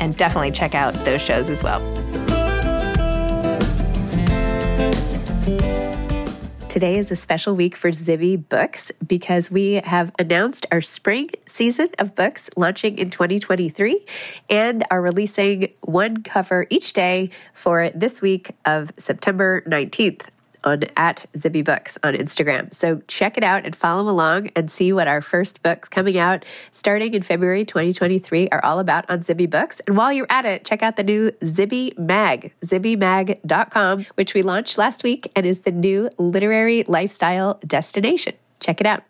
and definitely check out those shows as well. Today is a special week for Zibby Books because we have announced our spring season of books launching in 2023 and are releasing one cover each day for this week of September 19th on at Zibby Books on Instagram. So check it out and follow along and see what our first books coming out starting in February 2023 are all about on Zibby Books. And while you're at it, check out the new Zibby Mag, zibbymag.com, which we launched last week and is the new literary lifestyle destination. Check it out.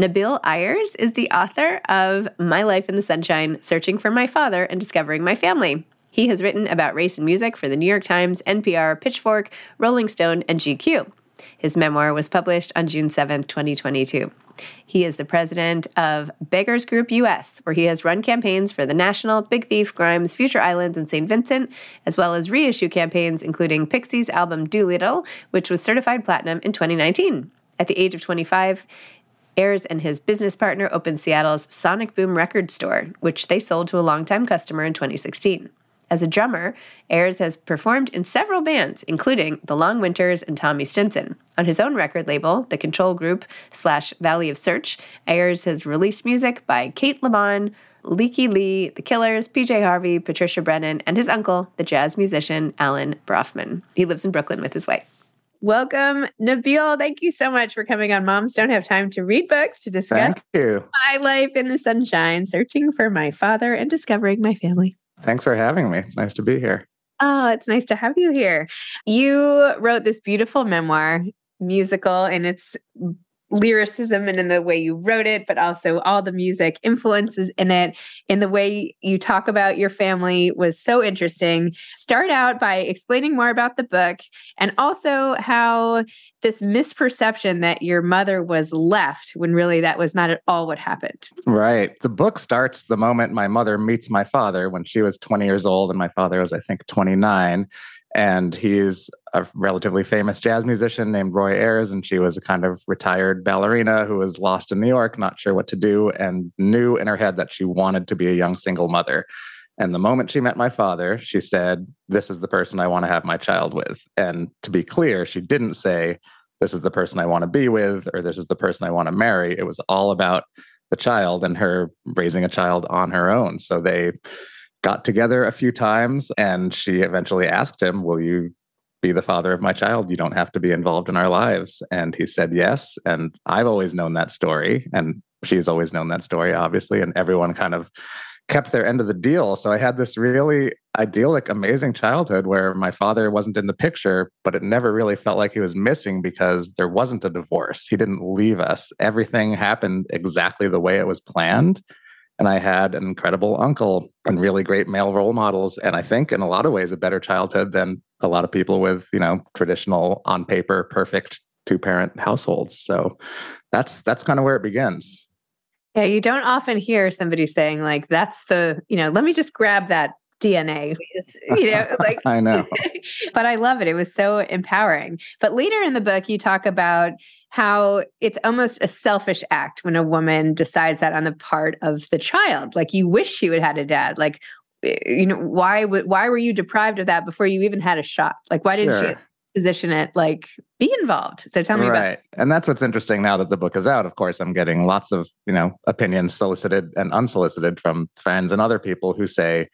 Nabil Ayers is the author of My Life in the Sunshine Searching for My Father and Discovering My Family. He has written about race and music for the New York Times, NPR, Pitchfork, Rolling Stone, and GQ. His memoir was published on June 7, 2022. He is the president of Beggars Group US, where he has run campaigns for the National, Big Thief, Grimes, Future Islands, and St. Vincent, as well as reissue campaigns including Pixies' album Doolittle, which was certified platinum in 2019. At the age of 25, Ayers and his business partner opened Seattle's Sonic Boom record store, which they sold to a longtime customer in 2016. As a drummer, Ayers has performed in several bands, including The Long Winters and Tommy Stinson. On his own record label, the Control Group slash Valley of Search, Ayers has released music by Kate LeBon, Lykke Li, The Killers, PJ Harvey, Patricia Brennan, and his uncle, the jazz musician Alan Braufman. He lives in Brooklyn with his wife. Welcome, Nabil. Thank you so much for coming on Moms Don't Have Time to Read Books to discuss Thank you. my life in the sunshine, searching for my father and discovering my family. Thanks for having me. It's nice to be here. Oh, it's nice to have you here. You wrote this beautiful memoir, musical in its lyricism and in the way you wrote it, but also all the music influences in it. In the way you talk about your family was so interesting. Start out by explaining more about the book and also how this misperception that your mother was left when really that was not at all what happened. Right. The book starts the moment my mother meets my father when she was 20 years old and my father was, I think, 29 and he's a relatively famous jazz musician named Roy Ayers, and she was a kind of retired ballerina who was lost in New York, not sure what to do, and knew in her head that she wanted to be a young single mother. And the moment she met my father, she said, This is the person I want to have my child with. And to be clear, she didn't say, This is the person I want to be with, or This is the person I want to marry. It was all about the child and her raising a child on her own. So they got together a few times and she eventually asked him, Will you be the father of my child? You don't have to be involved in our lives. And he said yes. And I've always known that story. And she's always known that story, obviously. And everyone kind of kept their end of the deal. So I had this really idyllic, amazing childhood where my father wasn't in the picture, but it never really felt like he was missing because there wasn't a divorce. He didn't leave us. Everything happened exactly the way it was planned. And I had an incredible uncle and really great male role models. And I think in a lot of ways, a better childhood than a lot of people with, you know, traditional on paper, perfect two parent households. So that's that's kind of where it begins. Yeah, you don't often hear somebody saying like that's the, you know, let me just grab that DNA. You know, like I know. but I love it. It was so empowering. But later in the book you talk about how it's almost a selfish act when a woman decides that on the part of the child. Like you wish she would have had a dad. Like eh, you know, why would why were you deprived of that before you even had a shot? Like why didn't sure. she position it like be involved so tell me right. about it. and that's what's interesting now that the book is out of course i'm getting lots of you know opinions solicited and unsolicited from friends and other people who say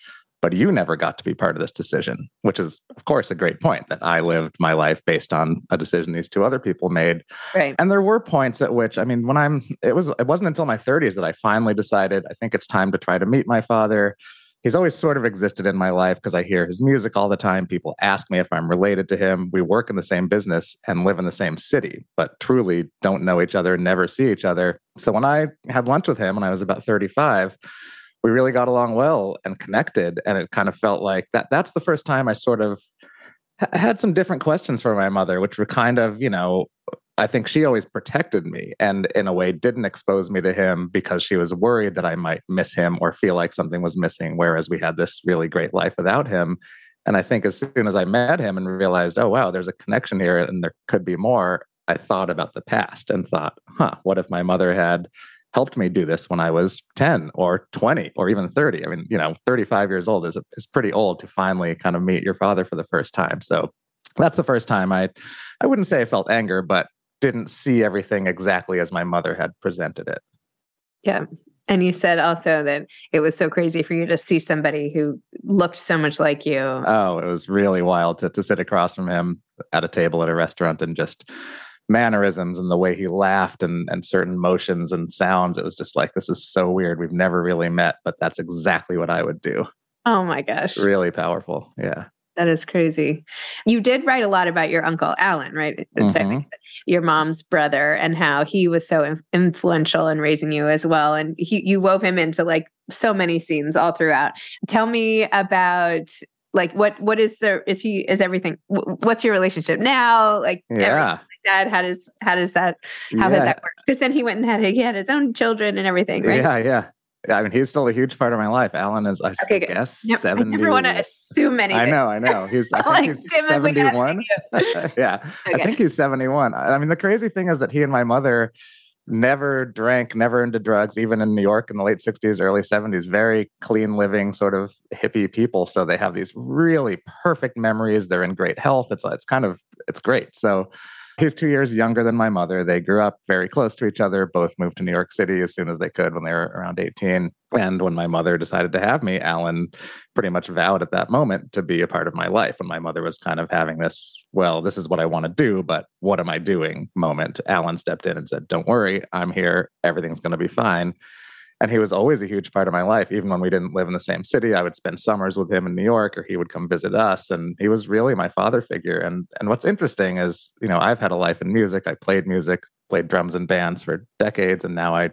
but you never got to be part of this decision, which is, of course, a great point that I lived my life based on a decision these two other people made. Right. And there were points at which, I mean, when I'm, it was, it wasn't until my 30s that I finally decided I think it's time to try to meet my father. He's always sort of existed in my life because I hear his music all the time. People ask me if I'm related to him. We work in the same business and live in the same city, but truly don't know each other, never see each other. So when I had lunch with him when I was about 35, we really got along well and connected. And it kind of felt like that. That's the first time I sort of had some different questions for my mother, which were kind of, you know, I think she always protected me and in a way didn't expose me to him because she was worried that I might miss him or feel like something was missing. Whereas we had this really great life without him. And I think as soon as I met him and realized, oh, wow, there's a connection here and there could be more, I thought about the past and thought, huh, what if my mother had helped me do this when I was 10 or 20 or even 30. I mean, you know, 35 years old is, is pretty old to finally kind of meet your father for the first time. So that's the first time I, I wouldn't say I felt anger, but didn't see everything exactly as my mother had presented it. Yeah. And you said also that it was so crazy for you to see somebody who looked so much like you. Oh, it was really wild to, to sit across from him at a table at a restaurant and just mannerisms and the way he laughed and, and certain motions and sounds. It was just like, this is so weird. We've never really met, but that's exactly what I would do. Oh my gosh. Really powerful. Yeah. That is crazy. You did write a lot about your uncle, Alan, right? Mm-hmm. Your mom's brother and how he was so influential in raising you as well. And he, you wove him into like so many scenes all throughout. Tell me about like what what is the is he is everything what's your relationship now like yeah dad how does how does that how yeah. has that worked because then he went and had he had his own children and everything right yeah yeah I mean, he's still a huge part of my life. Alan is, I okay, guess, yep. 70. I never want to assume anything. I know, I know. He's, I think like, he's 71. yeah. Okay. I think he's 71. I mean, the crazy thing is that he and my mother never drank, never into drugs, even in New York in the late 60s, early 70s, very clean living, sort of hippie people. So they have these really perfect memories. They're in great health. It's, it's kind of, it's great. So He's two years younger than my mother. They grew up very close to each other, both moved to New York City as soon as they could when they were around 18. And when my mother decided to have me, Alan pretty much vowed at that moment to be a part of my life. When my mother was kind of having this, well, this is what I want to do, but what am I doing moment, Alan stepped in and said, Don't worry, I'm here. Everything's going to be fine. And he was always a huge part of my life. Even when we didn't live in the same city, I would spend summers with him in New York or he would come visit us. And he was really my father figure. And and what's interesting is, you know, I've had a life in music. I played music played drums in bands for decades, and now I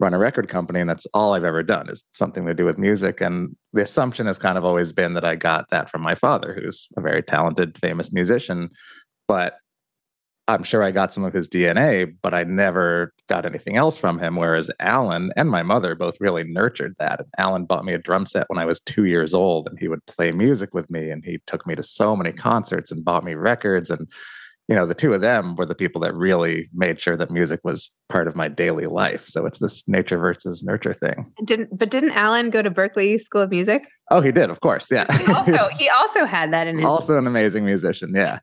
run a record company, and that's all I've ever done is something to do with music. And the assumption has kind of always been that I got that from my father, who's a very talented, famous musician. But I'm sure I got some of his DNA, but I never got anything else from him. Whereas Alan and my mother both really nurtured that. And Alan bought me a drum set when I was two years old, and he would play music with me. And he took me to so many concerts and bought me records. And, you know, the two of them were the people that really made sure that music was part of my daily life. So it's this nature versus nurture thing. Didn't but didn't Alan go to Berklee School of Music? Oh, he did, of course. Yeah. He also, he also had that in his also an amazing musician. Yeah.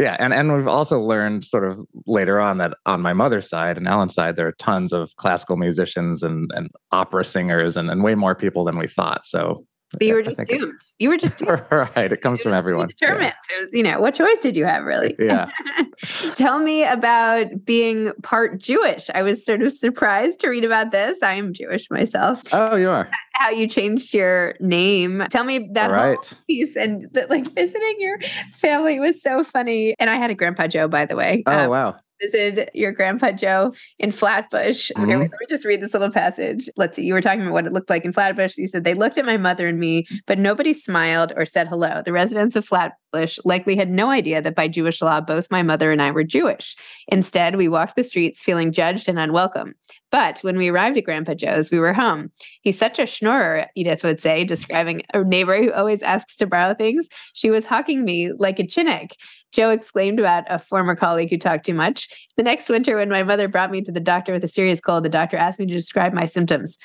Yeah, and and we've also learned sort of later on that on my mother's side and Alan's side, there are tons of classical musicians and and opera singers and, and way more people than we thought. So you were just doomed. You were just doomed. right. It comes from everyone. Determined. Yeah. Was, you know, what choice did you have, really? Yeah. Tell me about being part Jewish. I was sort of surprised to read about this. I am Jewish myself. Oh, you are. How you changed your name. Tell me that right. whole piece and that, like visiting your family was so funny. And I had a grandpa Joe, by the way. Oh, um, wow visited your grandpa Joe in Flatbush. Mm-hmm. Let me just read this little passage. Let's see. You were talking about what it looked like in Flatbush. You said they looked at my mother and me, but nobody smiled or said hello. The residents of Flatbush likely had no idea that by Jewish law, both my mother and I were Jewish. Instead, we walked the streets feeling judged and unwelcome. But when we arrived at Grandpa Joe's, we were home. He's such a schnorrer, Edith would say, describing a neighbor who always asks to borrow things. She was hawking me like a chainik. Joe exclaimed about a former colleague who talked too much. The next winter, when my mother brought me to the doctor with a serious cold, the doctor asked me to describe my symptoms.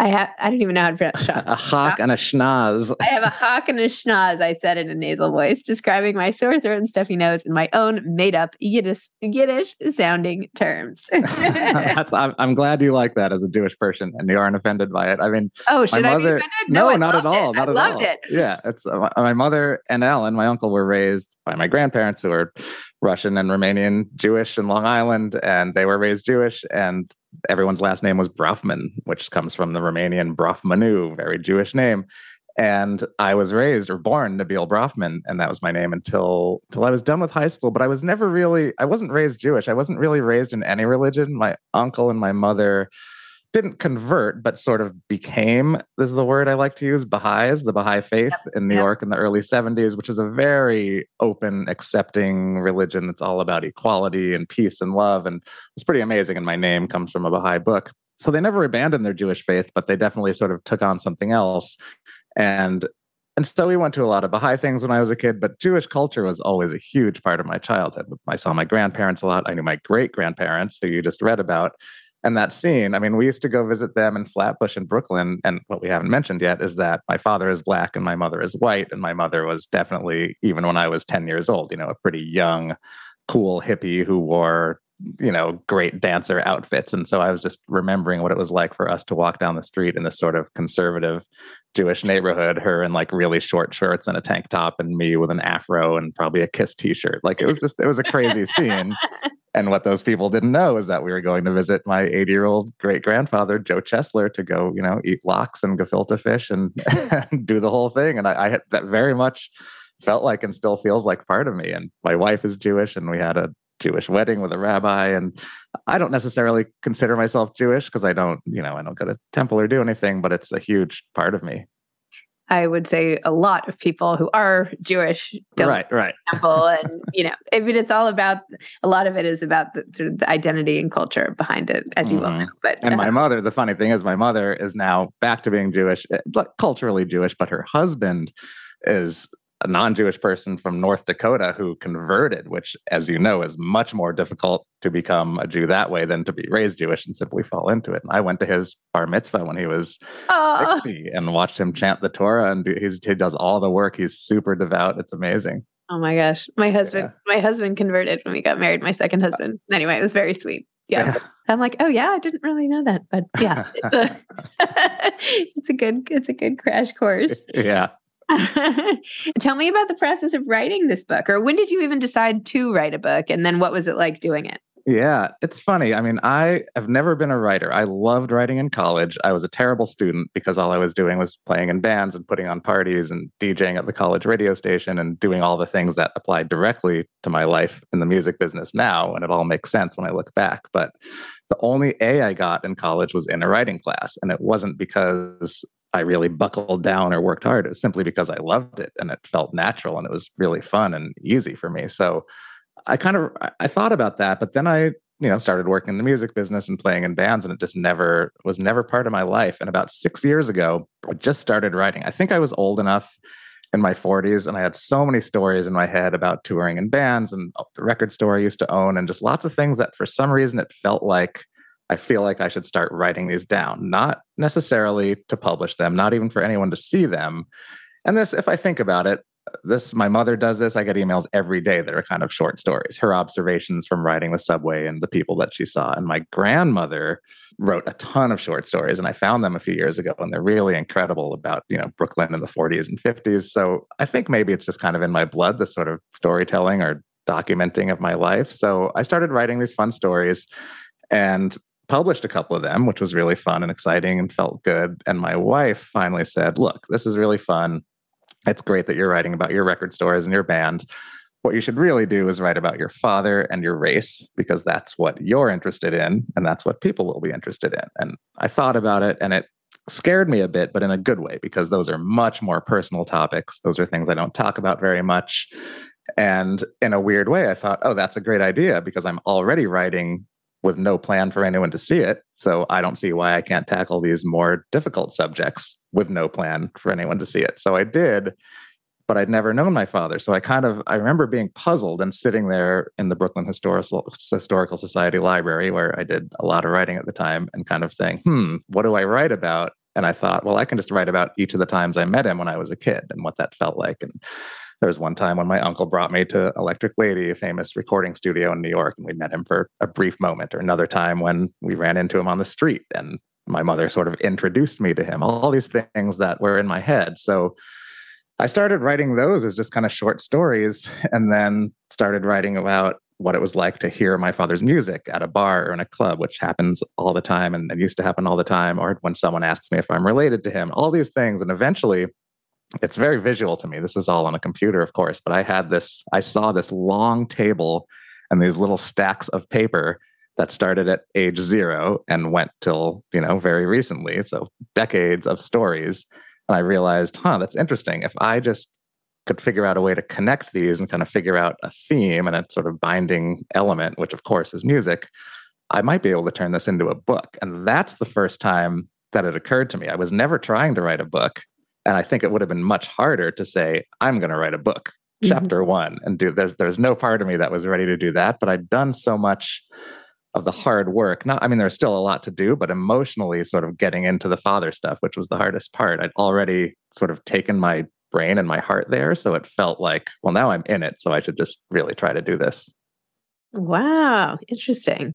I have I don't even know how to pronounce a hawk and a schnoz. I have a hawk and a schnoz, I said in a nasal voice, describing my sore throat and stuffy nose in my own made up Yiddish, Yiddish sounding terms. That's I'm, I'm, glad you like that as a Jewish person and you aren't offended by it. I mean, oh, should mother, I be offended? No, no not at all. It. Not I at loved all. it. Yeah, it's uh, my mother and Alan, my uncle, were raised by my grandparents who are Russian and Romanian Jewish in Long Island, and they were raised Jewish. And everyone's last name was Braufman, which comes from the Romanian Brafmanu, very Jewish name. And I was raised or born Nabil Braufman, and that was my name until until I was done with high school. But I was never really I wasn't raised Jewish. I wasn't really raised in any religion. My uncle and my mother didn't convert, but sort of became, this is the word I like to use, Baha'is, the Baha'i faith yep. in New yep. York in the early 70s, which is a very open, accepting religion that's all about equality and peace and love. And it's pretty amazing. And my name comes from a Baha'i book. So they never abandoned their Jewish faith, but they definitely sort of took on something else. And and so we went to a lot of Baha'i things when I was a kid, but Jewish culture was always a huge part of my childhood. I saw my grandparents a lot. I knew my great grandparents, who you just read about and that scene i mean we used to go visit them in flatbush in brooklyn and what we haven't mentioned yet is that my father is black and my mother is white and my mother was definitely even when i was 10 years old you know a pretty young cool hippie who wore you know great dancer outfits and so i was just remembering what it was like for us to walk down the street in this sort of conservative jewish neighborhood her in like really short shorts and a tank top and me with an afro and probably a kiss t-shirt like it was just it was a crazy scene And what those people didn't know is that we were going to visit my 80 year old great grandfather, Joe Chesler, to go, you know, eat lox and gefilte fish and, and do the whole thing. And I, I that very much felt like and still feels like part of me. And my wife is Jewish, and we had a Jewish wedding with a rabbi. And I don't necessarily consider myself Jewish because I don't, you know, I don't go to temple or do anything, but it's a huge part of me. I would say a lot of people who are Jewish don't right, right. temple, and you know, I mean, it's all about a lot of it is about the sort of the identity and culture behind it, as you well know. But and uh, my mother, the funny thing is, my mother is now back to being Jewish, eh, culturally Jewish, but her husband is a non-Jewish person from North Dakota who converted, which, as you know, is much more difficult to become a Jew that way than to be raised Jewish and simply fall into it. And I went to his bar mitzvah when he was Aww. 60 and watched him chant the Torah, and he's, he does all the work. He's super devout. It's amazing. Oh my gosh, my husband, yeah. my husband converted when we got married. My second husband. Anyway, it was very sweet. Yeah. yeah. I'm like, oh yeah, I didn't really know that, but yeah, it's a, it's a good, it's a good crash course. Yeah. Tell me about the process of writing this book, or when did you even decide to write a book, and then what was it like doing it? Yeah, it's funny. I mean, I have never been a writer. I loved writing in college. I was a terrible student because all I was doing was playing in bands and putting on parties and DJing at the college radio station and doing all the things that apply directly to my life in the music business now. And it all makes sense when I look back. But the only A I got in college was in a writing class. And it wasn't because I really buckled down or worked hard. It was simply because I loved it and it felt natural and it was really fun and easy for me. So I kind of I thought about that, but then I you know started working in the music business and playing in bands, and it just never was never part of my life. And about six years ago, I just started writing. I think I was old enough in my 40s and i had so many stories in my head about touring in bands and the record store i used to own and just lots of things that for some reason it felt like i feel like i should start writing these down not necessarily to publish them not even for anyone to see them. And this if i think about it this my mother does this i get emails every day that are kind of short stories. Her observations from riding the subway and the people that she saw. And my grandmother wrote a ton of short stories and i found them a few years ago and they're really incredible about you know brooklyn in the 40s and 50s so i think maybe it's just kind of in my blood this sort of storytelling or documenting of my life. So i started writing these fun stories and published a couple of them which was really fun and exciting and felt good and my wife finally said look this is really fun it's great that you're writing about your record stores and your band. What you should really do is write about your father and your race because that's what you're interested in and that's what people will be interested in. And I thought about it and it scared me a bit, but in a good way because those are much more personal topics. Those are things I don't talk about very much. And in a weird way, I thought, oh, that's a great idea because I'm already writing with no plan for anyone to see it. So I don't see why I can't tackle these more difficult subjects with no plan for anyone to see it. So I did, but I'd never known my father. So I kind of I remember being puzzled and sitting there in the Brooklyn Historical Historical Society library where I did a lot of writing at the time and kind of saying, "Hmm, what do I write about?" And I thought, well, I can just write about each of the times I met him when I was a kid and what that felt like and there was one time when my uncle brought me to Electric Lady, a famous recording studio in New York, and we met him for a brief moment. Or another time when we ran into him on the street and my mother sort of introduced me to him. All these things that were in my head. So I started writing those as just kind of short stories and then started writing about what it was like to hear my father's music at a bar or in a club, which happens all the time and it used to happen all the time, or when someone asks me if I'm related to him, all these things. And eventually it's very visual to me. This was all on a computer, of course, but I had this, I saw this long table and these little stacks of paper that started at age zero and went till, you know, very recently. So decades of stories. And I realized, huh, that's interesting. If I just could figure out a way to connect these and kind of figure out a theme and a sort of binding element, which of course is music, I might be able to turn this into a book. And that's the first time that it occurred to me. I was never trying to write a book. And I think it would have been much harder to say, I'm going to write a book, mm-hmm. chapter one, and do there's there's no part of me that was ready to do that. But I'd done so much of the hard work. Not, I mean, there's still a lot to do, but emotionally sort of getting into the father stuff, which was the hardest part. I'd already sort of taken my brain and my heart there. So it felt like, well, now I'm in it. So I should just really try to do this. Wow. Interesting.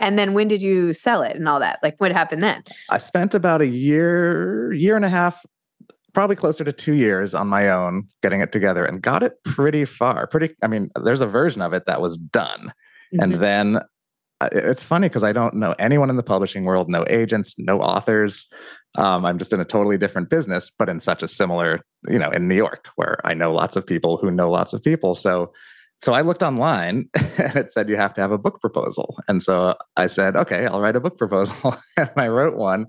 And then when did you sell it and all that? Like what happened then? I spent about a year, year and a half, probably closer to two years on my own getting it together and got it pretty far. Pretty, I mean, there's a version of it that was done. Mm-hmm. And then uh, it's funny because I don't know anyone in the publishing world, no agents, no authors. Um, I'm just in a totally different business, but in such a similar, you know, in New York, where I know lots of people who know lots of people. So so I looked online and it said you have to have a book proposal. And so I said, okay, I'll write a book proposal. and I wrote one.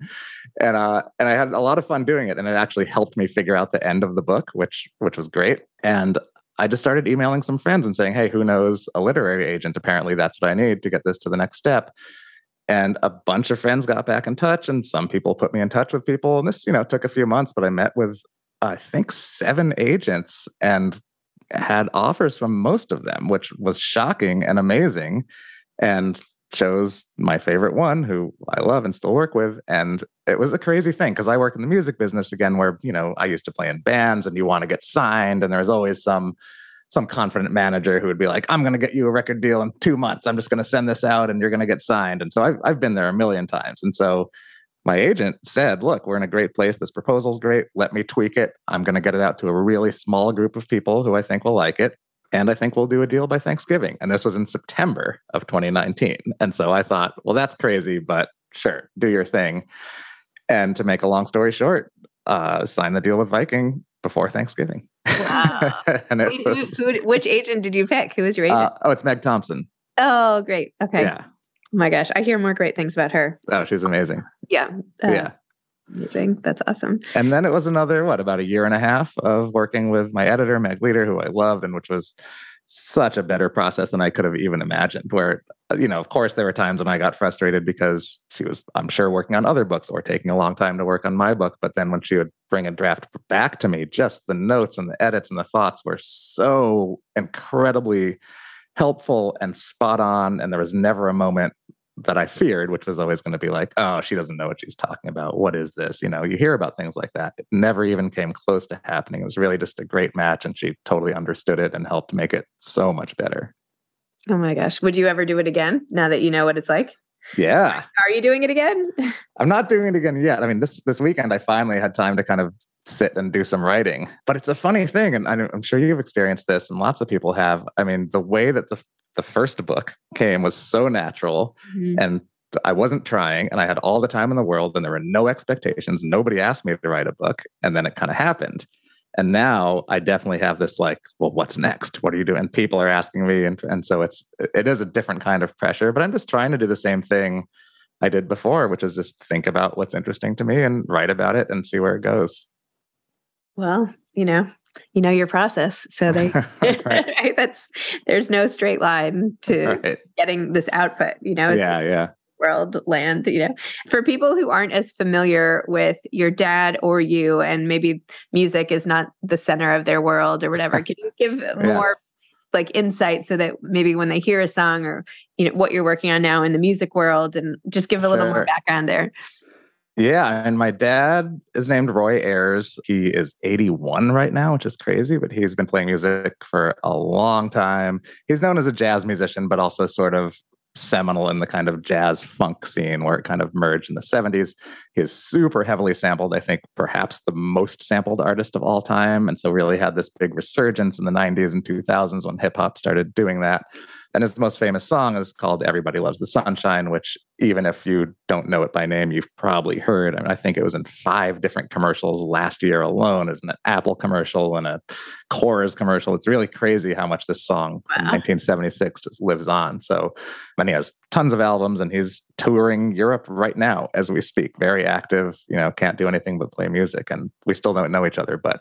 And uh, and I had a lot of fun doing it. And it actually helped me figure out the end of the book, which which was great. And I just started emailing some friends and saying, hey, who knows a literary agent? Apparently that's what I need to get this to the next step. And a bunch of friends got back in touch, and some people put me in touch with people. And this, you know, took a few months, but I met with I think seven agents and had offers from most of them, which was shocking and amazing. And chose my favorite one who I love and still work with. And it was a crazy thing because I work in the music business again, where, you know, I used to play in bands and you want to get signed. And there's always some some confident manager who would be like, I'm going to get you a record deal in two months. I'm just going to send this out and you're going to get signed. And so I've, I've been there a million times. And so my agent said, Look, we're in a great place. This proposal's great. Let me tweak it. I'm going to get it out to a really small group of people who I think will like it. And I think we'll do a deal by Thanksgiving. And this was in September of 2019. And so I thought, well, that's crazy, but sure, do your thing. And to make a long story short, uh, sign the deal with Viking before Thanksgiving. Wow. and Wait, was, who, which agent did you pick? Who was your agent? Uh, oh, it's Meg Thompson. Oh, great. Okay. Yeah. Oh my gosh, I hear more great things about her. Oh, she's amazing. Yeah. Uh, yeah. Amazing. That's awesome. And then it was another, what, about a year and a half of working with my editor, Meg Leder, who I loved, and which was such a better process than I could have even imagined. Where, you know, of course, there were times when I got frustrated because she was, I'm sure, working on other books or taking a long time to work on my book. But then when she would bring a draft back to me, just the notes and the edits and the thoughts were so incredibly helpful and spot on. And there was never a moment that I feared, which was always going to be like, oh, she doesn't know what she's talking about. What is this? You know, you hear about things like that. It never even came close to happening. It was really just a great match, and she totally understood it and helped make it so much better. Oh my gosh. Would you ever do it again now that you know what it's like? Yeah. Are you doing it again? I'm not doing it again yet. I mean, this this weekend I finally had time to kind of sit and do some writing. But it's a funny thing, and I'm sure you've experienced this, and lots of people have. I mean, the way that the the first book came was so natural, mm-hmm. and I wasn't trying, and I had all the time in the world, and there were no expectations. Nobody asked me to write a book, and then it kind of happened. And now I definitely have this like, well, what's next? What are you doing? People are asking me, and and so it's it is a different kind of pressure. But I'm just trying to do the same thing I did before, which is just think about what's interesting to me and write about it and see where it goes. Well, you know, you know your process. So they that's there's no straight line to right. getting this output, you know. Yeah, yeah. World land, you know. For people who aren't as familiar with your dad or you, and maybe music is not the center of their world or whatever, can you give yeah. more like insight so that maybe when they hear a song or you know what you're working on now in the music world and just give a little more background there yeah, and my dad is named Roy Ayers. He is 81 right now, which is crazy, but he's been playing music for a long time. He's known as a jazz musician, but also sort of seminal in the kind of jazz funk scene where it kind of merged in the 70s. He is super heavily sampled, I think perhaps the most sampled artist of all time. And so really had this big resurgence in the 90s and 2000s when hip hop started doing that. And his most famous song is called Everybody Loves the Sunshine, which, even if you don't know it by name, you've probably heard. I mean, I think it was in five different commercials last year alone. It was an Apple commercial and a Coors commercial. It's really crazy how much this song wow. from 1976 just lives on. So, and he has tons of albums and he's touring Europe right now as we speak. Very active, you know, can't do anything but play music. And we still don't know each other, but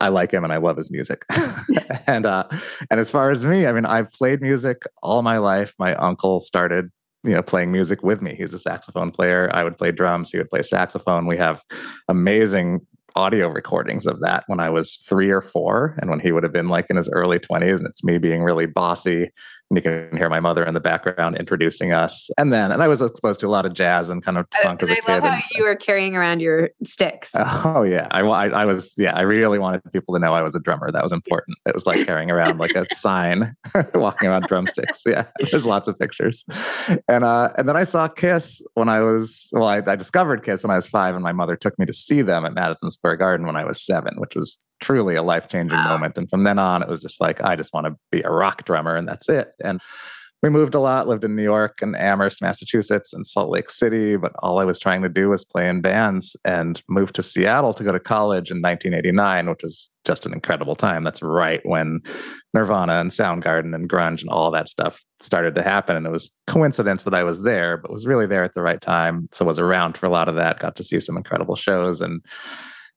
I like him and I love his music. and uh, and as far as me, I mean, I've played music all my life. My uncle started, you know, playing music with me. He's a saxophone player. I would play drums. He would play saxophone. We have amazing audio recordings of that when I was three or four, and when he would have been like in his early twenties. And it's me being really bossy you can hear my mother in the background introducing us. And then, and I was exposed to a lot of jazz and kind of funk and as a I kid. I love how and- you were carrying around your sticks. Oh yeah, I, I I was yeah. I really wanted people to know I was a drummer. That was important. It was like carrying around like a sign, walking around drumsticks. Yeah, there's lots of pictures. And uh, and then I saw Kiss when I was well. I, I discovered Kiss when I was five, and my mother took me to see them at Madison Square Garden when I was seven, which was truly a life changing Wow. moment. And from then on, it was just like I just want to be a rock drummer, and that's it. And we moved a lot, lived in New York and Amherst, Massachusetts, and Salt Lake City. But all I was trying to do was play in bands and moved to Seattle to go to college in 1989, which was just an incredible time. That's right when Nirvana and Soundgarden and grunge and all that stuff started to happen. And it was coincidence that I was there, but was really there at the right time. So was around for a lot of that, got to see some incredible shows and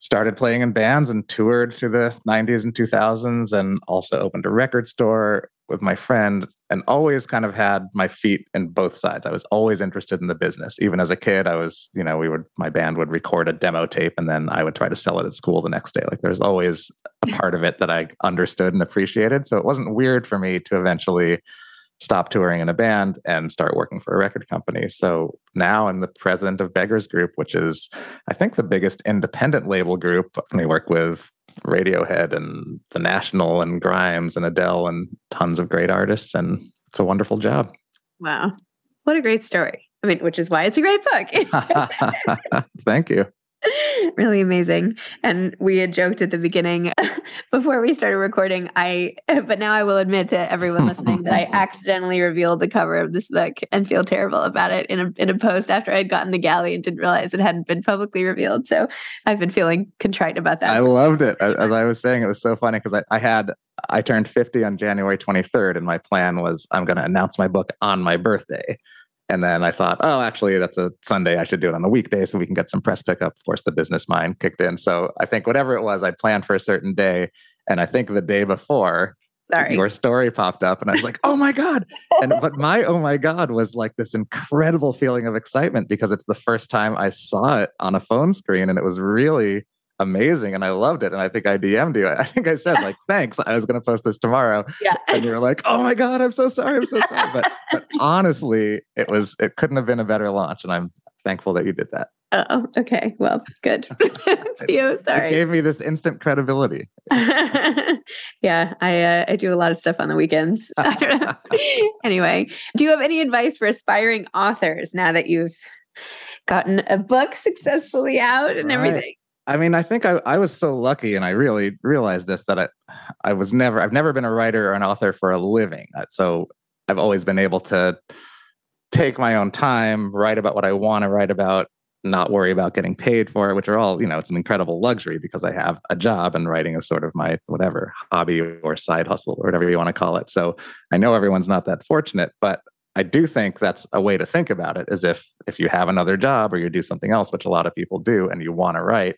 started playing in bands and toured through the 90s and 2000s and also opened a record store with my friend and always kind of had my feet in both sides. I was always interested in the business. Even as a kid, I was, you know, we would my band would record a demo tape and then I would try to sell it at school the next day. Like there's always a part of it that I understood and appreciated. So it wasn't weird for me to eventually stop touring in a band and start working for a record company. So now I'm the president of Beggars Group, which is, I think, the biggest independent label group. We work with Radiohead and The National and Grimes and Adele and tons of great artists. And it's a wonderful job. Wow. What a great story. I mean, which is why it's a great book. Thank you. really amazing. And we had joked at the beginning before we started recording. I, but now I will admit to everyone listening that I accidentally revealed the cover of this book and feel terrible about it in a in a post after I'd gotten the galley and didn't realize it hadn't been publicly revealed. So I've been feeling contrite about that. I loved it. As I was saying, it was so funny because I, I had I turned 50 on January 23rd, and my plan was I'm going to announce my book on my birthday. And then I thought, oh, actually, that's a Sunday. I should do it on a weekday so we can get some press pickup. Of course, the business mind kicked in. So I think whatever it was, I planned for a certain day. And I think the day before, Sorry. your story popped up, and I was like, oh my God. And but my oh my God was like this incredible feeling of excitement because it's the first time I saw it on a phone screen. And it was really amazing and I loved it. And I think I DM'd you. I think I said like, thanks. I was going to post this tomorrow. Yeah. And you were like, oh my God, I'm so sorry. I'm so sorry. But, but honestly, it was, it couldn't have been a better launch. And I'm thankful that you did that. Oh, okay. Well, good. you It sorry. gave me this instant credibility. yeah, I uh, I do a lot of stuff on the weekends. I don't know. anyway, do you have any advice for aspiring authors now that you've gotten a book successfully out and Right. everything? I mean, I think I, I was so lucky, and I really realized this that I, I was never, I've never been a writer or an author for a living. Uh, So I've always been able to take my own time, write about what I want to write about, not worry about getting paid for it, which are all, you know, it's an incredible luxury because I have a job and writing is sort of my whatever hobby or side hustle or whatever you want to call it. So I know everyone's not that fortunate, but I do think that's a way to think about it is if if you have another job or you do something else, which a lot of people do, and you want to write,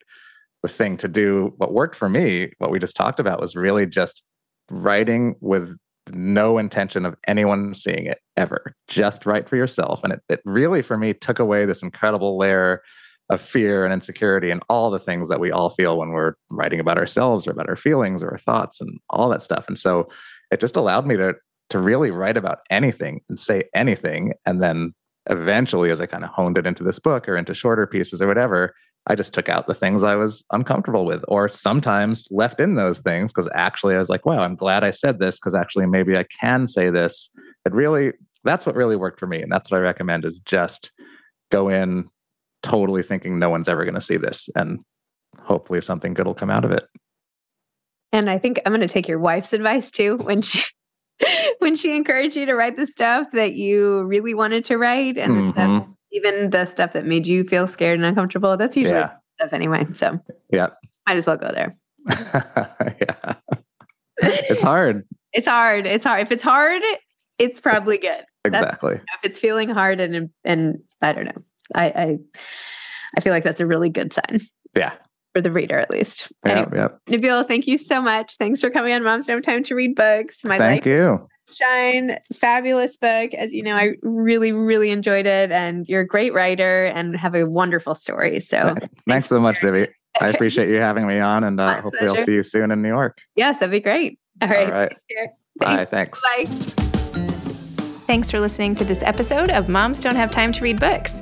the thing to do, what worked for me, what we just talked about was really just writing with no intention of anyone seeing it ever. Just write for yourself. And it, it really, for me, took away this incredible layer of fear and insecurity and all the things that we all feel when we're writing about ourselves or about our feelings or our thoughts and all that stuff. And so it just allowed me to to really write about anything and say anything. And then eventually, as I kind of honed it into this book or into shorter pieces or whatever, I just took out the things I was uncomfortable with, or sometimes left in those things because actually I was like, wow, I'm glad I said this because actually maybe I can say this. But really, that's what really worked for me. And that's what I recommend is just go in totally thinking no one's ever going to see this. And hopefully something good will come out of it. And I think I'm going to take your wife's advice too when she when she encouraged you to write the stuff that you really wanted to write and the stuff mm-hmm. even the stuff that made you feel scared and uncomfortable. That's usually Yeah. stuff anyway. So Yeah. might as well go there. yeah. It's hard. It's hard. It's hard. If it's hard, it's probably good. That's- Exactly. If it's feeling hard and and I don't know. I I, I feel like that's a really good sign Yeah. For the reader at least. Yeah. Anyway, yeah. Nabil, thank you so much. Thanks for coming on Moms Don't Have Time to Read Books. My Thank life you. Shine, fabulous book. As you know, I really, really enjoyed it. And you're a great writer and have a wonderful story. So, Thanks so much, Zibby. I appreciate you having me on, and uh, hopefully I'll see you soon in New York. yes, that'd be great. All right. All right. Take. Bye. Thanks. Bye. Thanks for listening to this episode of Moms Don't Have Time to Read Books.